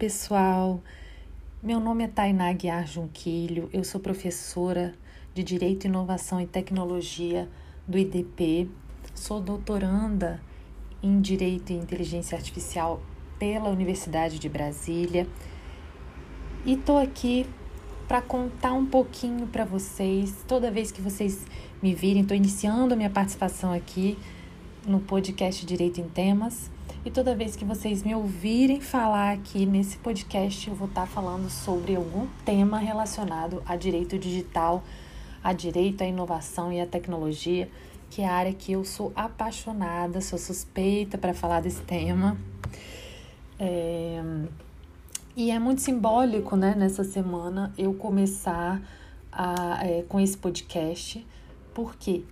Pessoal. Meu nome é Tainá Guiar Junquilho, eu sou professora de Direito, Inovação e Tecnologia do IDP, sou doutoranda em Direito e Inteligência Artificial pela Universidade de Brasília e estou aqui para contar um pouquinho para vocês. Toda vez que vocês me virem, estou iniciando a minha participação aqui no podcast Direito em Temas e toda vez que vocês me ouvirem falar aqui nesse podcast, eu vou estar falando sobre algum tema relacionado a direito digital, a direito à inovação e à tecnologia, que é a área que eu sou apaixonada, sou suspeita para falar desse tema. É... E é muito simbólico, né, nessa semana, eu começar a, é, com esse podcast, porque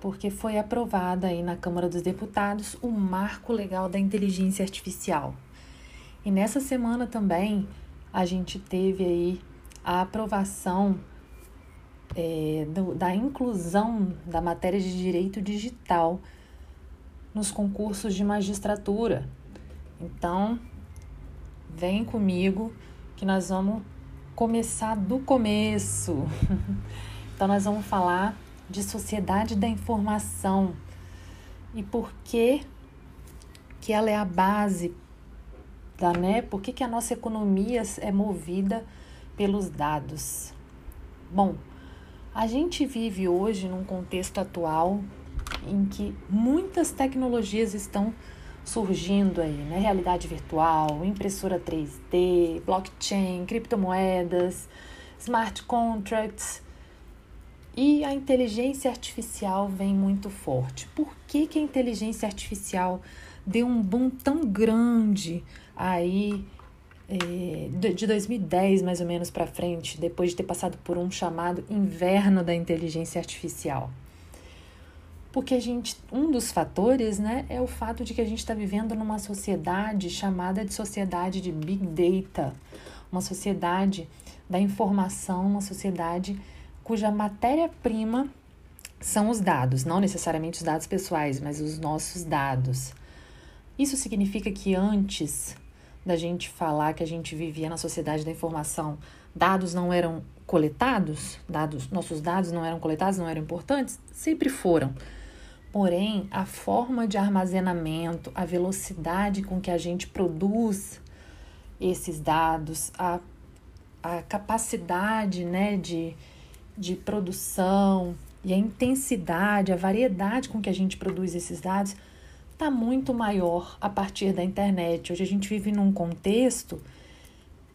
porque foi aprovada aí na Câmara dos Deputados o Marco Legal da Inteligência Artificial. E nessa semana também a gente teve aí a aprovação é, do, da inclusão da matéria de direito digital nos concursos de magistratura. Então, vem comigo que nós vamos começar do começo. então, nós vamos falar de sociedade da informação e por que que ela é a base da, né? Por que, que a nossa economia é movida pelos dados? Bom, a gente vive hoje num contexto atual em que muitas tecnologias estão surgindo aí, né? Realidade virtual, impressora 3D, blockchain, criptomoedas, smart contracts, e a inteligência artificial vem muito forte. Por que, que a inteligência artificial deu um boom tão grande aí é, de 2010 mais ou menos para frente, depois de ter passado por um chamado inverno da inteligência artificial? Porque a gente, um dos fatores, né, é o fato de que a gente está vivendo numa sociedade chamada de sociedade de big data, uma sociedade da informação, uma sociedade cuja matéria-prima são os dados, não necessariamente os dados pessoais, mas os nossos dados. Isso significa que antes da gente falar que a gente vivia na sociedade da informação, dados não eram coletados, dados, nossos dados não eram coletados, não eram importantes, sempre foram. Porém, a forma de armazenamento, a velocidade com que a gente produz esses dados, a, a capacidade né, de, de produção e a intensidade, a variedade com que a gente produz esses dados está muito maior a partir da internet. Hoje a gente vive num contexto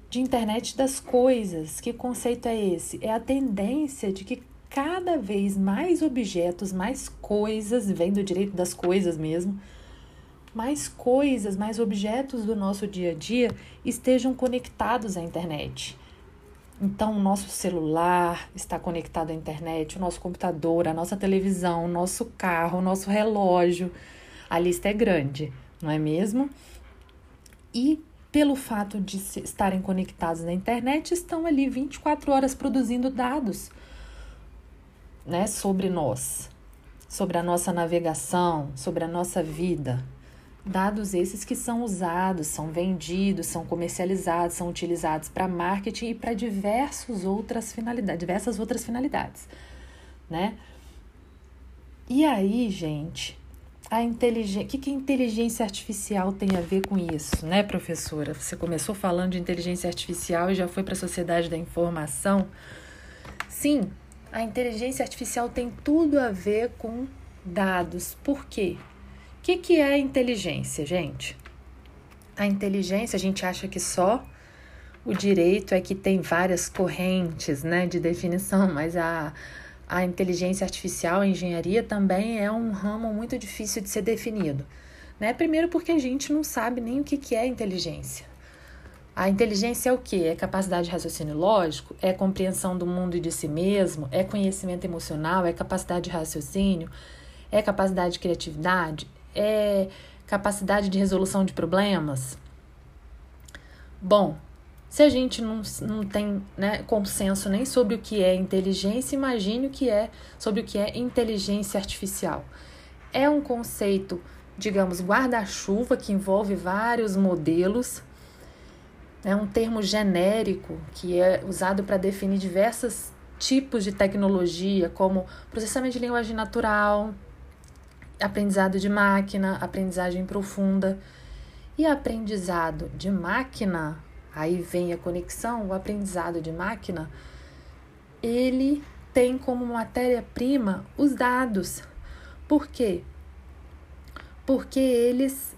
de internet das coisas. Que conceito é esse? É a tendência de que cada vez mais objetos, mais coisas, vem do direito das coisas mesmo, mais coisas, mais objetos do nosso dia a dia estejam conectados à internet. Então, o nosso celular está conectado à internet, o nosso computador, a nossa televisão, o nosso carro, o nosso relógio. A lista é grande, não é mesmo? E pelo fato de estarem conectados na internet, estão ali 24 horas produzindo dados né, sobre nós, sobre a nossa navegação, sobre a nossa vida. Dados esses que são usados, são vendidos, são comercializados, são utilizados para marketing e para diversas outras finalidades, diversas outras finalidades, né? E aí, gente, a inteligência, o que, que a inteligência artificial tem a ver com isso, né, professora? Você começou falando de inteligência artificial e já foi para a sociedade da informação. Sim, a inteligência artificial tem tudo a ver com dados. Por quê? O que, que é inteligência, gente? A inteligência, a gente acha que só o direito é que tem várias correntes né, de definição, mas a, a inteligência artificial, a engenharia também é um ramo muito difícil de ser definido. Né? Primeiro porque a gente não sabe nem o que, que é inteligência. A inteligência é o que? É capacidade de raciocínio lógico? É compreensão do mundo e de si mesmo? É conhecimento emocional? É capacidade de raciocínio? É capacidade de criatividade? É capacidade de resolução de problemas? Bom, se a gente não, não tem né, consenso nem sobre o que é inteligência, imagine o que é sobre o que é inteligência artificial. É um conceito, digamos, guarda-chuva que envolve vários modelos é um termo genérico que é usado para definir diversos tipos de tecnologia, como processamento de linguagem natural, aprendizado de máquina, aprendizagem profunda. E aprendizado de máquina, aí vem a conexão, o aprendizado de máquina, ele tem como matéria-prima os dados. Por quê? Porque eles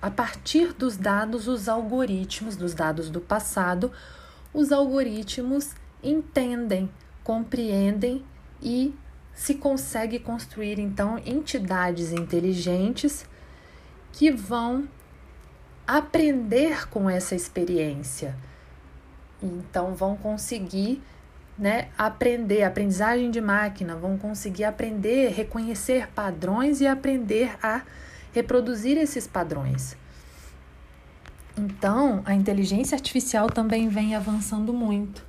a partir dos dados, os algoritmos, dos dados do passado, os algoritmos entendem, compreendem e se consegue construir então entidades inteligentes que vão aprender com essa experiência. Então vão conseguir né, aprender, aprendizagem de máquina, vão conseguir aprender, reconhecer padrões e aprender a reproduzir esses padrões. Então, a inteligência artificial também vem avançando muito.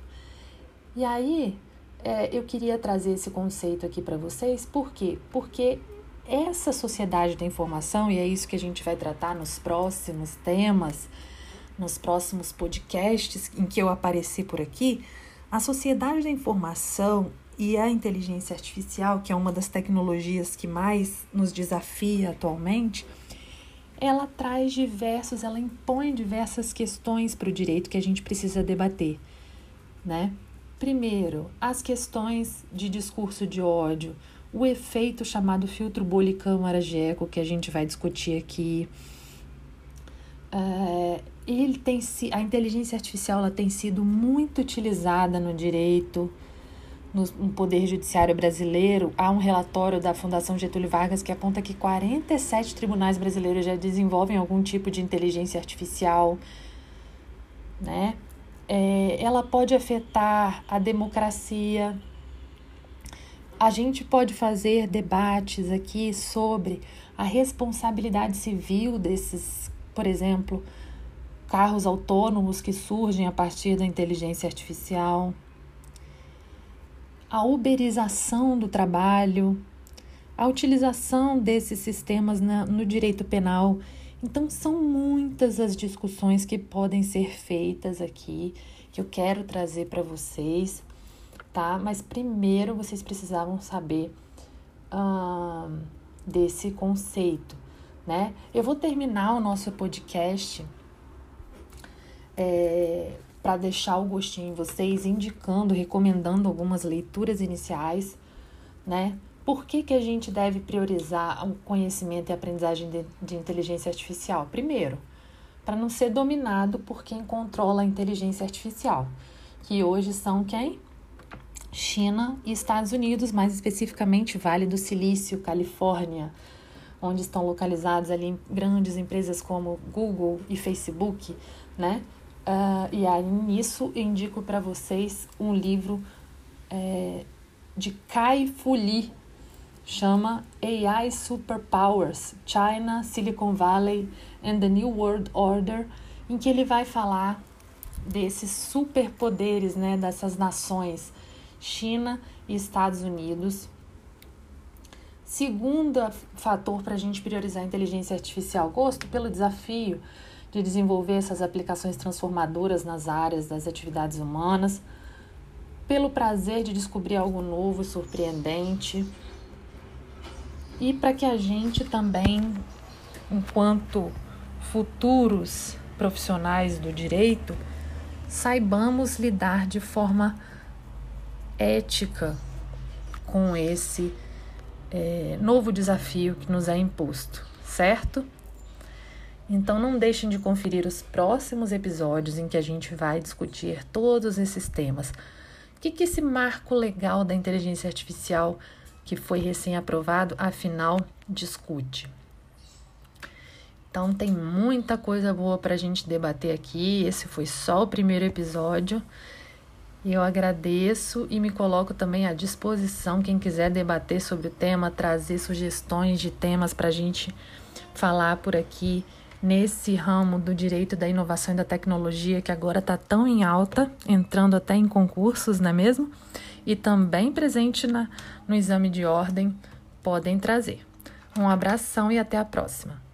E aí, é, eu queria trazer esse conceito aqui para vocês, por quê? Porque essa sociedade da informação, e é isso que a gente vai tratar nos próximos temas, nos próximos podcasts em que eu apareci por aqui, a sociedade da informação e a inteligência artificial, que é uma das tecnologias que mais nos desafia atualmente, ela traz diversos, ela impõe diversas questões para o direito que a gente precisa debater, né? Primeiro, as questões de discurso de ódio, o efeito chamado filtro bolha câmara que a gente vai discutir aqui. É, ele tem a inteligência artificial ela tem sido muito utilizada no direito no, no, Poder Judiciário brasileiro, há um relatório da Fundação Getúlio Vargas que aponta que 47 tribunais brasileiros já desenvolvem algum tipo de inteligência artificial, né? É, ela pode afetar a democracia. A gente pode fazer debates aqui sobre a responsabilidade civil desses, por exemplo, carros autônomos que surgem a partir da inteligência artificial a uberização do trabalho, a utilização desses sistemas na, no direito penal. Então, são muitas as discussões que podem ser feitas aqui, que eu quero trazer para vocês, tá? Mas primeiro vocês precisavam saber desse conceito, né? Eu vou terminar o nosso podcast. É, para deixar o gostinho em vocês, indicando, recomendando algumas leituras iniciais, né? Por que, que a gente deve priorizar o conhecimento e aprendizagem de, de inteligência artificial? Primeiro, para não ser dominado por quem controla a inteligência artificial, que hoje são quem? China e Estados Unidos, mais especificamente Vale do Silício, Califórnia, onde estão localizadas ali grandes empresas como Google e Facebook, né? Uh, e aí, nisso, indico para vocês um livro é, de Kai Fu Lee, chama AI Superpowers, China, Silicon Valley and the New World Order, em que ele vai falar desses superpoderes, né, dessas nações, China e Estados Unidos. Segundo fator para a gente priorizar a inteligência artificial, gosto pelo desafio de desenvolver essas aplicações transformadoras nas áreas das atividades humanas, pelo prazer de descobrir algo novo e surpreendente, e para que a gente também, enquanto futuros profissionais do direito, saibamos lidar de forma ética com esse é, novo desafio que nos é imposto, certo? Então não deixem de conferir os próximos episódios em que a gente vai discutir todos esses temas. O que, que esse marco legal da inteligência artificial que foi recém-aprovado, afinal, discute? Então tem muita coisa boa para a gente debater aqui. Esse foi só o primeiro episódio. Eu agradeço e me coloco também à disposição. Quem quiser debater sobre o tema, trazer sugestões de temas para a gente falar por aqui nesse ramo do direito da inovação e da tecnologia que agora está tão em alta, entrando até em concursos, não é mesmo? E também presente na, no exame de ordem, podem trazer. Um abração e até a próxima.